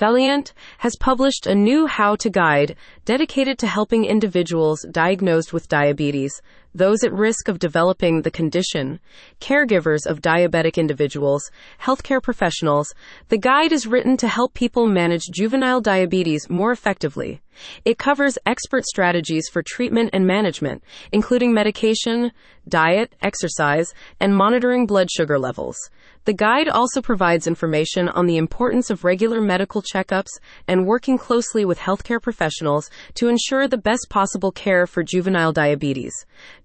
Valleant has published a new how to guide dedicated to helping individuals diagnosed with diabetes, those at risk of developing the condition, caregivers of diabetic individuals, healthcare professionals. The guide is written to help people manage juvenile diabetes more effectively. It covers expert strategies for treatment and management, including medication, diet, exercise, and monitoring blood sugar levels. The guide also provides information on the importance of regular medical checkups and working closely with healthcare professionals to ensure the best possible care for juvenile diabetes.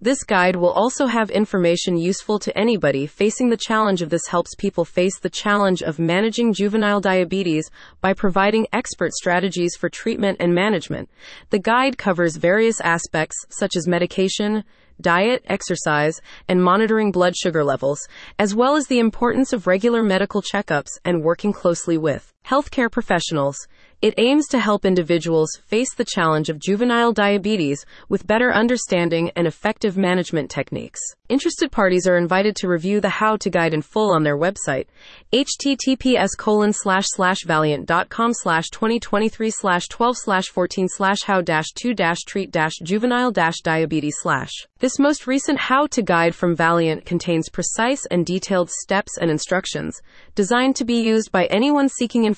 This guide will also have information useful to anybody facing the challenge of this helps people face the challenge of managing juvenile diabetes by providing expert strategies for treatment and management. The guide covers various aspects such as medication, diet, exercise, and monitoring blood sugar levels, as well as the importance of regular medical checkups and working closely with healthcare professionals. It aims to help individuals face the challenge of juvenile diabetes with better understanding and effective management techniques. Interested parties are invited to review the how to guide in full on their website, https colon slash slash valleant.com slash 2023 slash 12 slash 14 slash how dash 2 dash treat dash juvenile dash diabetes slash. This most recent how to guide from Valleant contains precise and detailed steps and instructions designed to be used by anyone seeking information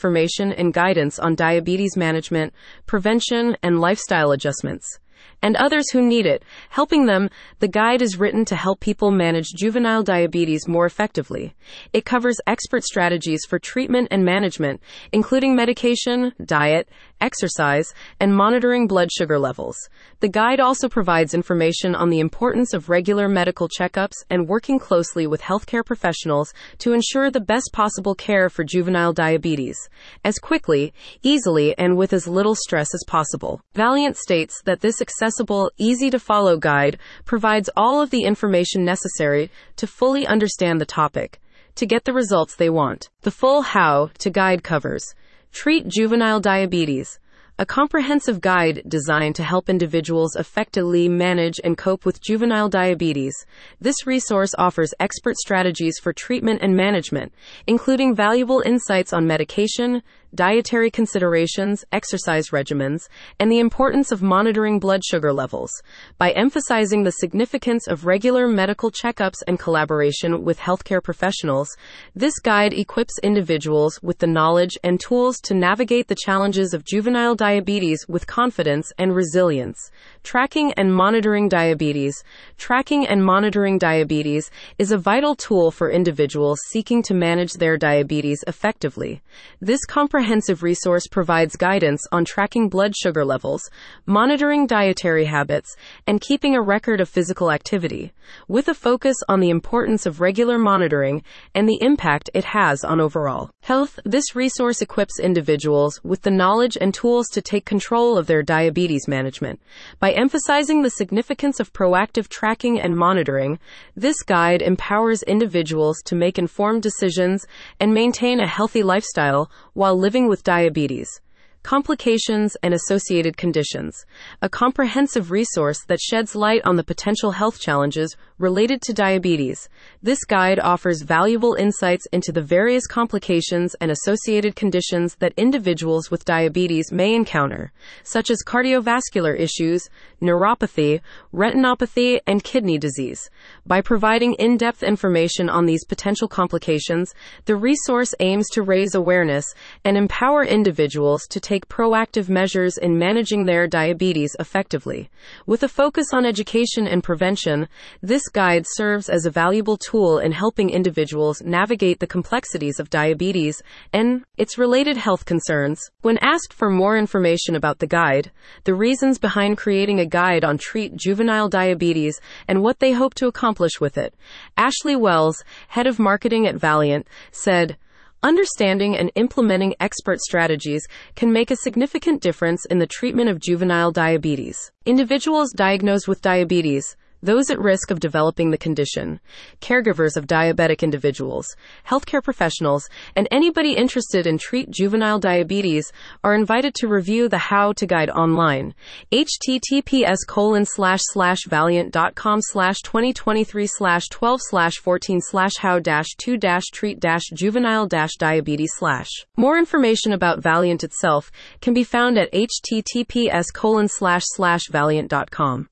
and guidance on diabetes management, prevention, and lifestyle adjustments and others who need it, helping them. The guide is written to help people manage juvenile diabetes more effectively. It covers expert strategies for treatment and management, including medication, diet, exercise, and monitoring blood sugar levels. The guide also provides information on the importance of regular medical checkups and working closely with healthcare professionals to ensure the best possible care for juvenile diabetes, as quickly, easily, and with as little stress as possible. Valleant states that this accessible, easy to follow guide provides all of the information necessary to fully understand the topic to get the results they want. The full how to guide covers Treat Juvenile Diabetes, a comprehensive guide designed to help individuals effectively manage and cope with juvenile diabetes. This resource offers expert strategies for treatment and management, including valuable insights on medication, dietary considerations, exercise regimens, and the importance of monitoring blood sugar levels. By emphasizing the significance of regular medical checkups and collaboration with healthcare professionals, this guide equips individuals with the knowledge and tools to navigate the challenges of juvenile diabetes with confidence and resilience. Tracking and monitoring diabetes. Tracking and monitoring diabetes is a vital tool for individuals seeking to manage their diabetes effectively. This comprehensive resource provides guidance on tracking blood sugar levels, monitoring dietary habits, and keeping a record of physical activity, with a focus on the importance of regular monitoring and the impact it has on overall health. This resource equips individuals with the knowledge and tools to take control of their diabetes management. By emphasizing the significance of proactive tracking and monitoring, this guide empowers individuals to make informed decisions and maintain a healthy lifestyle while living with diabetes complications, and associated conditions, a comprehensive resource that sheds light on the potential health challenges related to diabetes. This guide offers valuable insights into the various complications and associated conditions that individuals with diabetes may encounter, such as cardiovascular issues, neuropathy, retinopathy, and kidney disease. By providing in depth information on these potential complications, the resource aims to raise awareness and empower individuals to take take proactive measures in managing their diabetes effectively. With a focus on education and prevention, this guide serves as a valuable tool in helping individuals navigate the complexities of diabetes and its related health concerns. When asked for more information about the guide, the reasons behind creating a guide on treat juvenile diabetes and what they hope to accomplish with it, Ashley Wells, head of marketing at Valleant, said, Understanding and implementing expert strategies can make a significant difference in the treatment of juvenile diabetes. Individuals diagnosed with diabetes those at risk of developing the condition, caregivers of diabetic individuals, healthcare professionals, and anybody interested in treat juvenile diabetes are invited to review the How to Guide online. https colon slash slash valleant.com slash 2023 slash 12 slash 14 slash how dash 2 dash treat dash juvenile dash diabetes slash. More information about Valleant itself can be found at https colon slash slash valleant.com.